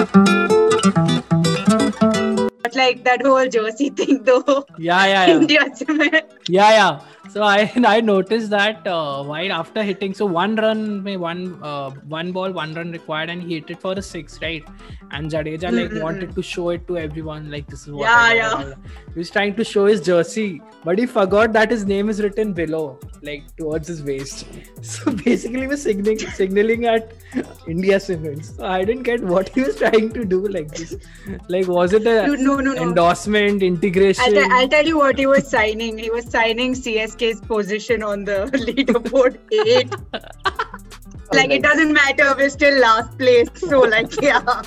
うん。Like that whole jersey thing, though. Yeah, yeah, yeah. India cement. yeah yeah so i i noticed that uh, while after hitting so one run may one uh, one ball one run required and he hit it for a six right and jadeja like Mm-mm-mm. wanted to show it to everyone like this is what Yeah, yeah. and all that. he was trying to show his jersey but he forgot that his name is written below like towards his waist so basically he was signaling signaling at india cements so i didn't get what he was trying to do like this like was it a Dude, no, no, no. Endorsement integration I'll, te- I'll tell you what he was signing. He was signing CSK's position on the leaderboard eight. like it doesn't matter. We're still last place. So like yeah.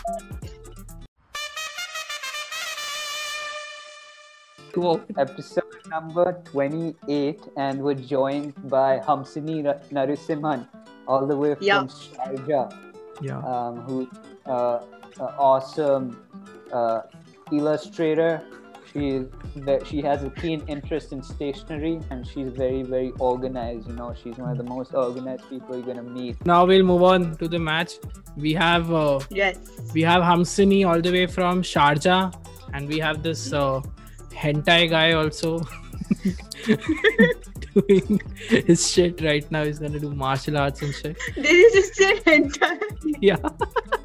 Whoa. episode number 28 and we're joined by Hamsini Ra- Narasimhan all the way from Yeah. Sharjah yeah um, who uh, uh, awesome uh, illustrator. She ve- she has a keen interest in stationery and she's very very organized you know. She's one of the most organized people you're gonna meet. Now we'll move on to the match. We have uh, Yes. we have Hamsini all the way from Sharjah and we have this uh, hentai guy also. Doing his shit right now. He's gonna do martial arts and shit. Did you just say hentai? yeah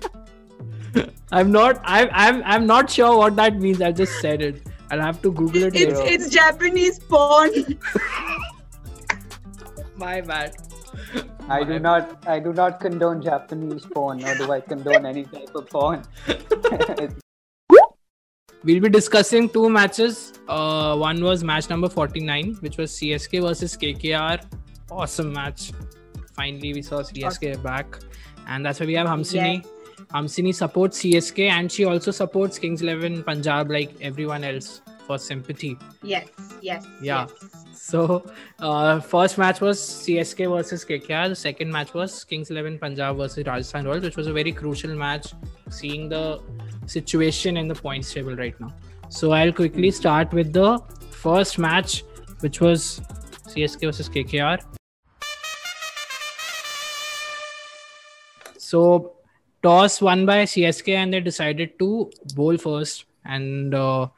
i'm not I'm, I'm i'm not sure what that means i just said it i'll have to google it It's later. it's Japanese porn. my bad I do not I do not condone Japanese porn nor do I condone any type of porn We'll be discussing two matches. Uh, one was match number 49, which was CSK versus KKR. Awesome match. Finally, we saw CSK back. And that's why we have Hamsini. Hamsini supports CSK and she also supports Kings 11 Punjab like everyone else for sympathy. Yes. Yes. Yeah. yes. So, uh, first match was CSK versus KKR. The second match was Kings 11 Punjab versus Rajasthan Royals, which was a very crucial match, seeing the situation in the points table right now. So, I'll quickly start with the first match, which was CSK versus KKR. So, toss won by CSK and they decided to bowl first. And uh,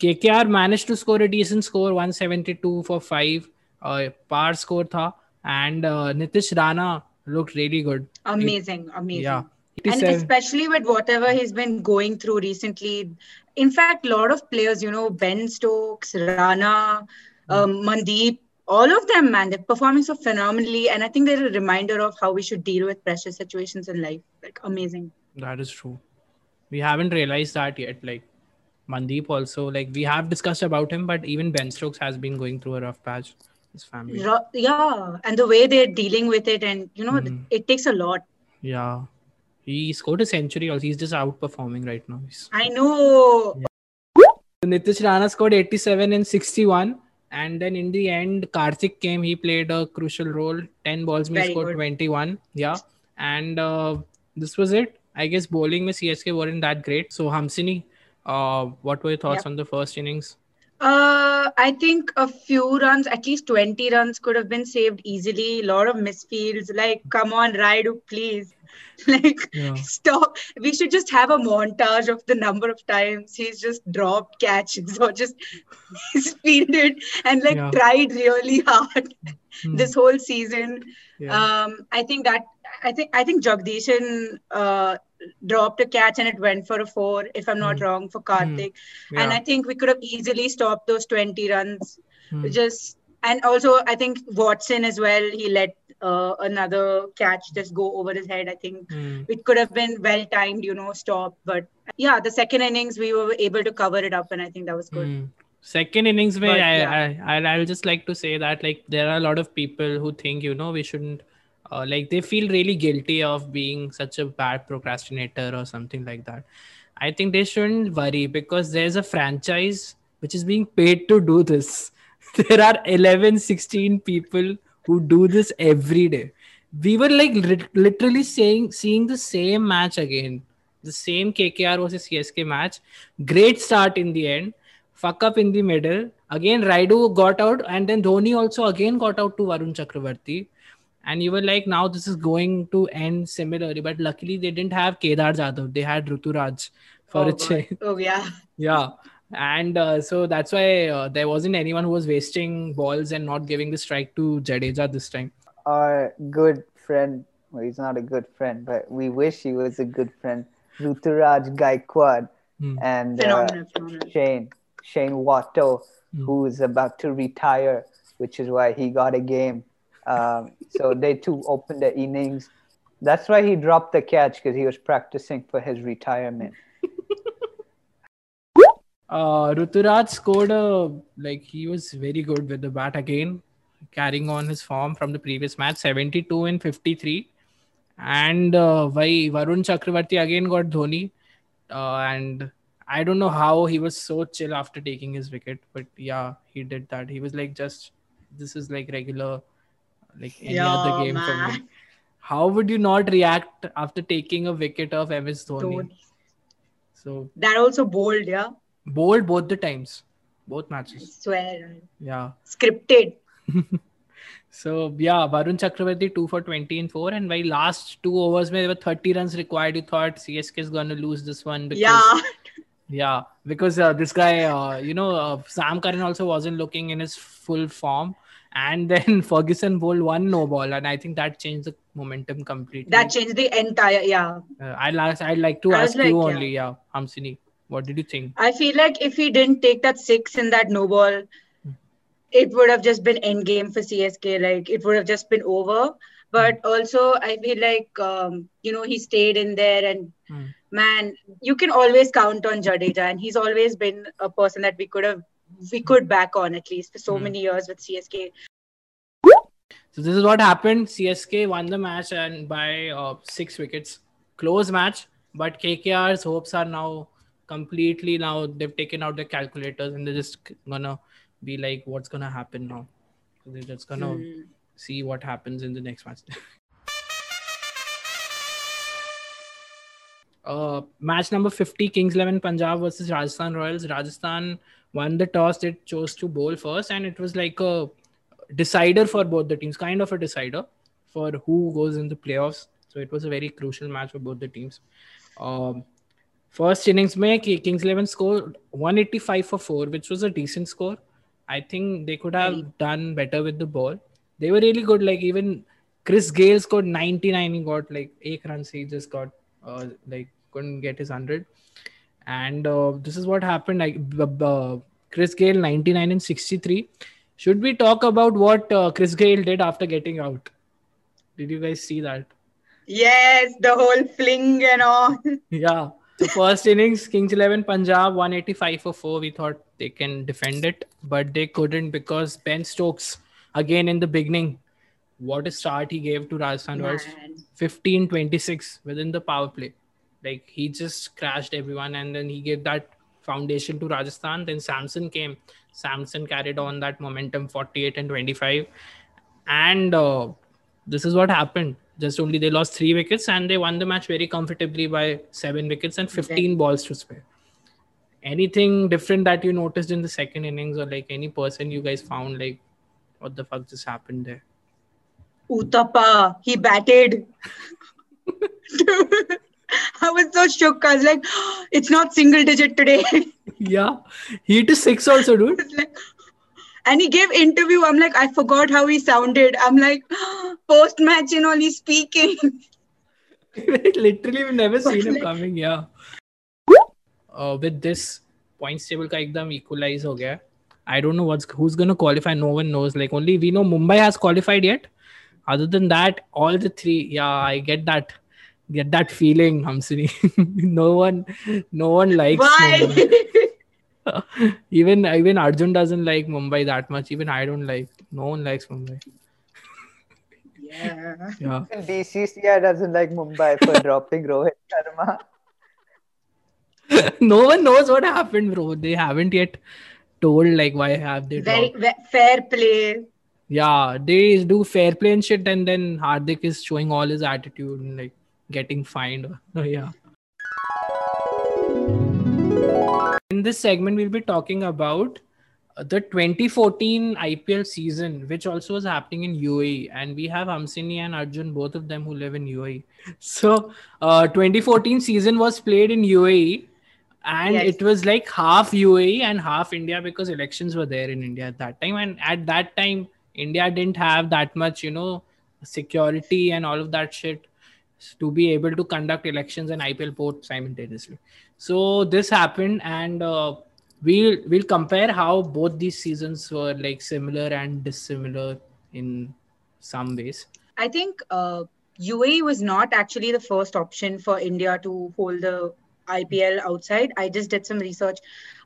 KKR managed to score a decent score 172 for 5 uh, par score tha and uh, Nitish Rana looked really good Amazing. Amazing. yeah and 87 especially with whatever he's been going through recently in fact a lot of players you know ben stokes rana um, mandeep all of them man. They're performing so phenomenally and i think they're a reminder of how we should deal with pressure situations in life. Like amazing. That is true. We haven't realized that yet like Mandeep also like we have discussed about him but even Ben Stokes has been going through a rough patch his family. Yeah and the way they're dealing with it and you know Mhm. it takes a lot. Yeah. He scored a century also. He's just outperforming right now. He's- i know. Nitish Rana scored 87 and 61. And then in the end, Karthik came. He played a crucial role. 10 balls, he scored good. 21. Yeah. And uh, this was it. I guess bowling with CSK weren't that great. So, Hamsini, uh, what were your thoughts Yep. on the first innings? Uh, I think a few runs, at least 20 runs, could have been saved easily. A lot of misfields. Like, come on, Raidu, please. like, Yeah. stop. We should just have a montage of the number of times he's just dropped catches or just he's fielded and like Yeah. tried really hard Hmm. this whole season. Yeah. Um, I think that I think I think Jagadeesan uh, dropped a catch and it went for a four, if I'm not Hmm. wrong, for Karthik. And Yeah. I think we could have easily stopped those 20 runs. Hmm. Just and also I think Watson as well. He let uh, another catch just go over his head. I think Hmm. it could have been well timed, you know, stop. But yeah, the second innings we were able to cover it up, and I think that was good. Hmm. Second innings, But, I, yeah. I, I'll, I'll just like to say that like there are a lot of people who think you know we shouldn't uh, like they feel really guilty of being such a bad procrastinator or something like that. I think they shouldn't worry because there's a franchise which is being paid to do this. There are 11, 16 people who do this every day. We were like lit- literally saying, seeing the same match again, the same KKR versus CSK match. Great start in the end, fuck up in the middle. Again, Raidu got out, and then Dhoni also again got out to Varun Chakravarthy. and you were like, now this is going to end similarly. But luckily, they didn't have Kedar Jadhav. They had Ruturaj for oh, a change. Oh yeah. Yeah. And uh, so that's why uh, there wasn't anyone who was wasting balls and not giving the strike to Jadeja this time. Our good friend, well, he's not a good friend, but we wish he was a good friend, Ruturaj Gaikwad Hmm. and uh, Phenomenal, phenomenal. Shane, Shane Watto, Hmm. who is about to retire, which is why he got a game. Um, so they too opened the innings. That's why he dropped the catch because he was practicing for his retirement. Uh, Ruturaj scored a like he was very good with the bat again, carrying on his form from the previous match, 72 and 53. And uh, why Varun Chakravarthy again got Dhoni, uh, and I don't know how he was so chill after taking his wicket, but yeah, he did that. He was like, just this is like regular, like any other Yeah, game for me. How would you not react after taking a wicket of MS Dhoni? Dhoni. So That also bold, yeah. Bold both the times, both I matches. swear. Yeah. Scripted. So yeah, Varun Chakravarthy two for twenty and four, and by last two overs, there were thirty runs required, you thought CSK is gonna lose this one because Yeah. yeah, because uh, this guy, uh, you know, uh, Sam Curran also wasn't looking in his full form, and then Ferguson bowled one no ball, and I think that changed the momentum completely. That changed the entire yeah. uh, I'd like I'd like to I ask like, you yeah. only, yeah, Hamsini, what did you think? I feel like if he didn't take that six in that no ball, it would have just been end game for CSK. Like it would have just been over. But also, I feel like um, you know he stayed in there, and Hmm. man, you can always count on Jadeja, and he's always been a person that we could have we could back on at least for so Hmm. many years with CSK. So this is what happened. CSK won the match and by uh, six wickets. Close match, but KKR's hopes are now completely now they've taken out their calculators and they're just gonna be like, what's gonna happen now? So they're just gonna Hmm. see what happens in the next match. uh, match number 50 Kings 11 Punjab versus Rajasthan Royals. Rajasthan won the toss. They chose to bowl first, and it was like a decider for both the teams, kind of a decider for who goes in the playoffs. So it was a very crucial match for both the teams. Um, first innings, Ki- Kings 11 scored 185 for 4, which was a decent score. I think they could have done better with the ball. They were really good. Like even Chris Gayle scored 99. He got like eight runs. He just got uh, like couldn't get his 100. And uh, this is what happened. Like Chris Gayle 99 and 63. Should we talk about what uh, Chris Gayle did after getting out? Did you guys see that? Yes, the whole fling and all. Yeah. So first innings, Kings 11 Punjab 185 for 4. We thought they can defend it, but they couldn't because Ben Stokes, again in the beginning, what a start he gave to Rajasthan Royals. 15 26 within the power play. Like he just crashed everyone and then he gave that foundation to Rajasthan. Then Samson came. Samson carried on that momentum 48 and 25. And uh, this is what happened. Just only they lost three wickets and they won the match very comfortably by seven wickets and 15 balls to spare. Anything different that you noticed in the second innings or like any person you guys found like what the fuck just happened there? Uthappa, he batted. I was so shook. I was like, it's not single digit today. Yeah, he hit a six also, dude. Like- and he gave interview. I'm like i forgot how he sounded. I'm like post match and all he's speaking. Literally we've never seen him coming yeah. Uh, with this points table ka ekdam equalize ho gaya. I don't know what's who's going to qualify. No one knows. Like only we know mumbai has qualified yet. Other than that all the three yeah i get that get that feeling hamsini. No one no one likes Why? even even Arjun doesn't like Mumbai that much. Even I don't like. No one likes Mumbai. yeah. Yeah. BCCI doesn't like Mumbai for dropping Rohit Sharma. no one knows what happened, bro. They haven't yet told like why have they Very dropped. ve- fair play. Yeah, they do fair play and shit, and then Hardik is showing all his attitude and like getting fined. Yeah. In this segment, we'll be talking about the 2014 IPL season, which also was happening in UAE, and we have Hamsini and Arjun, both of them who live in UAE. So, uh, 2014 season was played in UAE, and Yes. it was like half UAE and half India because elections were there in India at that time, and at that time, India didn't have that much, you know, security and all of that shit to be able to conduct elections and IPL both simultaneously. So this happened, and uh, we'll we'll compare how both these seasons were like similar and dissimilar in some ways. I think uh, UAE was not actually the first option for India to hold the IPL outside. I just did some research.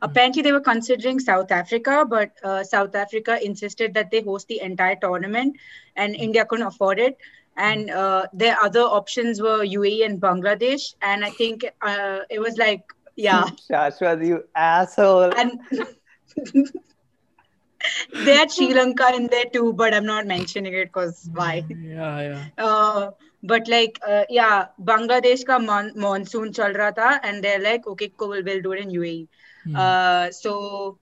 Apparently, they were considering South Africa, but uh, South Africa insisted that they host the entire tournament, and India couldn't afford it. And uh, their other options were UAE and Bangladesh. And I think uh, it was like, yeah. Shashwat, you asshole. And they had Sri Lanka in there too, but I'm not mentioning it because why? Yeah, yeah. Uh, but like uh, yeah bangladesh ka mon- monsoon chal raha tha and they're like okay cool we'll do it in uae Hmm. uh, so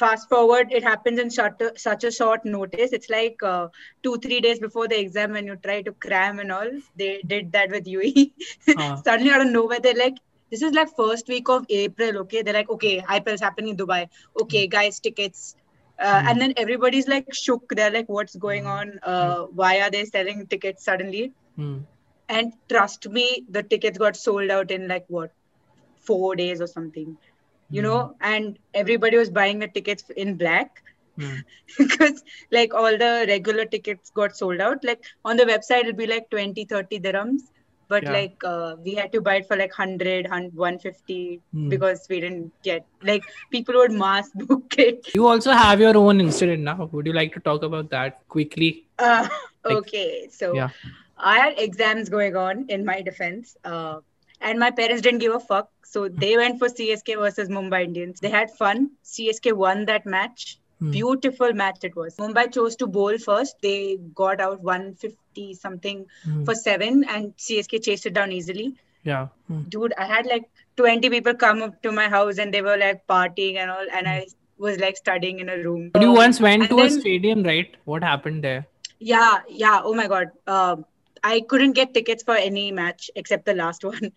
fast forward it happens in such a, such a short notice. It's like uh, two three days before the exam when you try to cram and all they did that with uae Ah. suddenly out of nowhere they're like this is like first week of april okay? They're like okay ipl is happening in dubai. Okay guys tickets. Uh, Hmm. and then everybody's like shook. They're like what's going on? Uh, why are they selling tickets suddenly? Hmm. and trust me the tickets got sold out in like what four days or something you know and everybody was buying the tickets in black Hmm. because like all the regular tickets got sold out like on the website it'd be like 20 30 dirhams but Yeah. like uh, we had to buy it for like 100 100 150 Hmm. because we didn't get like people would mass book it You also have your own incident now. Would you like to talk about that quickly? Uh, Like- okay, so Yeah. I had exams going on in my defense, uh, and my parents didn't give a fuck. So they went for CSK versus Mumbai Indians. They had fun. CSK won that match. Hmm. Beautiful match it was. Mumbai chose to bowl first. They got out 150 something Hmm. for seven, and CSK chased it down easily. Yeah. Hmm. Dude, I had like 20 people come up to my house and they were like partying and all, and I was like studying in a room. But you once went and to a stadium, right? What happened there? Yeah, yeah. Oh my God. Um, I couldn't get tickets for any match except the last one.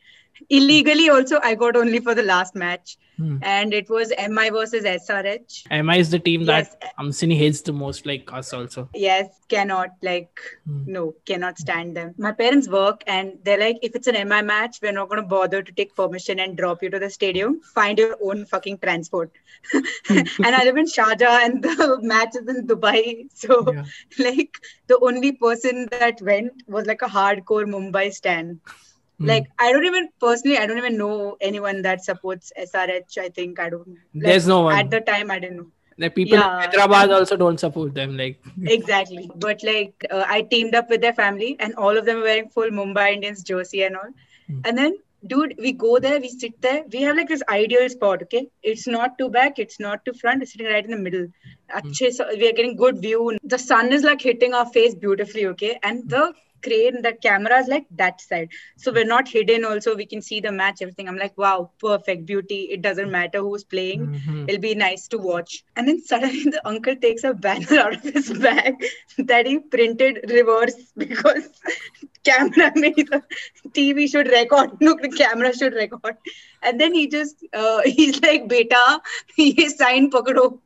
Illegally, also, I got only for the last match, Hmm. and it was MI versus SRH. MI is the team that Yes. Hamsini hates the most, like us also. Yes, cannot like Hmm. no, cannot stand them. My parents work, and they're like, if it's an MI match, we're not gonna bother to take permission and drop you to the stadium. Find your own fucking transport. and I live in Sharjah, and the match is in Dubai, so. Yeah. like the only person that went was like a hardcore Mumbai stan. Hmm. Like I don't even personally, I don't even know anyone that supports SRH. I think I don't. Like, There's no one. at the time. I didn't know Like people Yeah. in Hyderabad also don't support them. Like exactly. But like uh, I teamed up with their family, and all of them were wearing full Mumbai Indians jersey and all. Hmm. And then, dude, we go there, we sit there. We have like this ideal spot. Okay, it's not too back, it's not too front. It's sitting right in the middle. Achhe, so we are getting good view. The sun is like hitting our face beautifully. Okay, and the crane, the camera is like that side. So we're not hidden. Also, we can see the match, everything. I'm like, wow, perfect beauty. It doesn't matter who's playing. Mhm. It'll be nice to watch. And then suddenly the uncle takes a banner out of his bag that he printed reverse because camera made the TV should record. Look, the camera should record. And then he just uh, he's like, beta, he sign pakdo.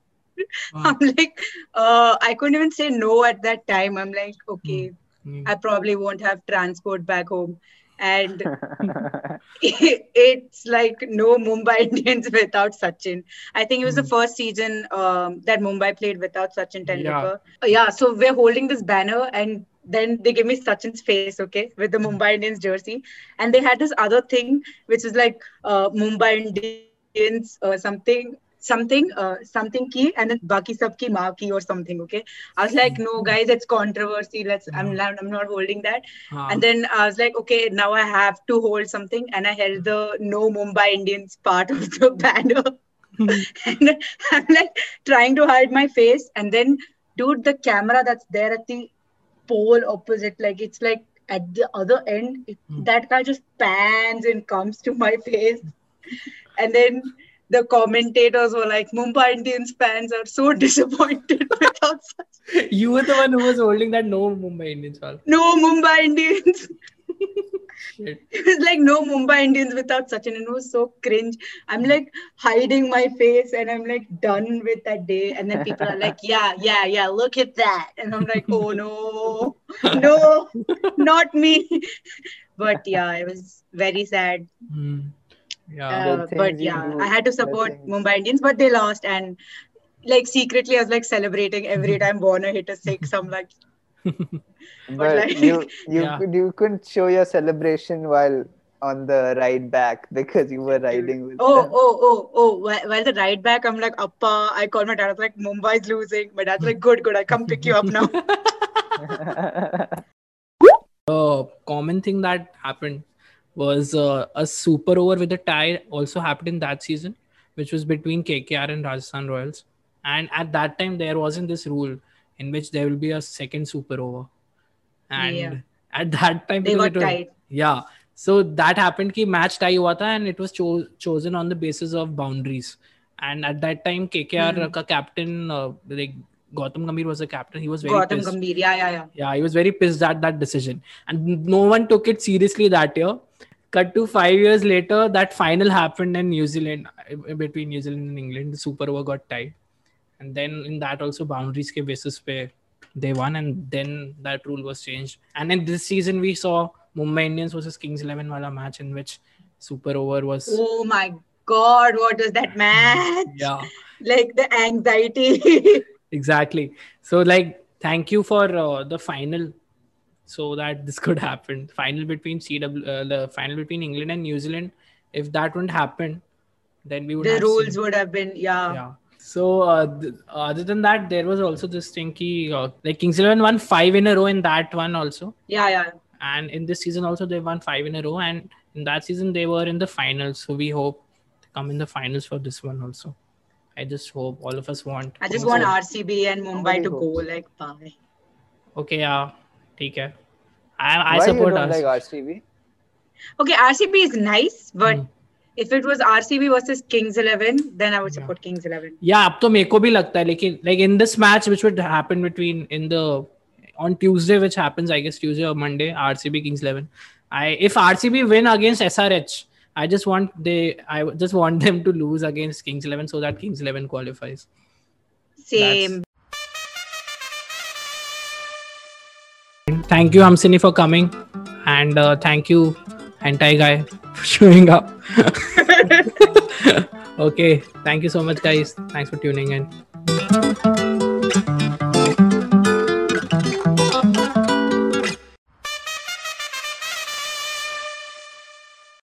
Wow. I'm like, uh, I couldn't even say no at that time. I'm like, okay, Hmm. I probably won't have transport back home. And it's like no Mumbai Indians without Sachin. I think it was the Hmm. first season um, that Mumbai played without Sachin Tendulkar. Uh, Yeah. so we're holding this banner and then they give me Sachin's face, okay, with the Mumbai Indians jersey. And they had this other thing which is like uh, Mumbai Indians or something. Something, uh, something key, and then Baki sab ki maa ki or something. Okay, I was like, no, guys, it's controversy. Let's. I'm not. I'm not holding that. Ah. And then I was like, okay, now I have to hold something. And I held the no Mumbai Indians part of the banner. and I'm like trying to hide my face. And then, dude, the camera that's there at the pole opposite, like it's like at the other end, it, Hmm. that guy just pans and comes to my face. And then the commentators were like, Mumbai Indians fans are so disappointed without such. You were the one who was holding that no Mumbai Indians all. No Mumbai Indians. Shit. it was like no Mumbai Indians without Sachin, and it was so cringe. I'm like hiding my face, and I'm like done with that day. And then people are like, "Yeah, yeah, yeah, look at that," and I'm like, "Oh no, no, not me." but yeah, it was very sad. Hmm. Yeah. Uh, but yeah, do. I had to support. Mumbai Indians, but they lost, and like secretly, I was like celebrating every time Warner hit a six. I'm like, But like- you you Yeah. could you couldn't show your celebration while on the ride back because you were riding with oh, them. oh, oh, oh. While, while the ride back, I'm like, Appa. I called my dad. I was like, Mumbai's losing. My dad's like, good, good. I come pick you up now. a common thing that happened was uh, a super over with a tie also happened in that season, which was between KKR and Rajasthan Royals. And at that time, there wasn't this rule in which there will be a second super over. And Yeah. at that time, They got was- tied. Yeah. So that happened ki match tie hua tha and it was cho- chosen on the basis of boundaries. And at that time, KKR Hmm. ka captain, uh, like Gautam Gambhir was the captain. He was very Gautam pissed. Gambhir. Yeah, yeah, yeah. Yeah, he was very pissed at that decision. And no one took it seriously that year. Cut to five years later, that final happened in New Zealand, between New Zealand and England. The Super Over got tied. And then in that also, boundaries ke basis pe they won. And then that rule was changed. And in this season, we saw Mumbai Indians versus Kings 11 wala match in which Super Over was. Oh my God, what was that match? Yeah. Like the anxiety. exactly. So like thank you for uh, the final so that this could happen. Final between cw uh, the final between england and new zealand. If that wouldn't happen then we would the rules seen- would have been, yeah. yeah. So uh, th- other than that there was also this thing ki, uh, like kings 11 won five in a row in that one also. Yeah, yeah. and in this season also they won five in a row. And in that season they were in the finals so we hope to come in the finals for this one also i just hope all of us want I just Kings want 11. RCB and Mumbai Nobody to go. hopes. Like, bye. Okay, yeah, ठीक है. I I Why support you don't us. like RCB? Okay, RCB is nice, but Hmm. if it was RCB versus Kings 11, then I would Yeah. support Kings 11. Yeah, अब तो मेरे को भी लगता है लेकिन like in this match which would happen between in the on Tuesday which happens I guess Tuesday or Monday RCB Kings 11. I if RCB win against SRH, I just want they I just want them to lose against Kings 11 so that Kings 11 qualifies. Same. Thank you Hamsini for coming and uh, thank you Hentai guy for showing up. okay, thank you so much guys. Thanks for tuning in.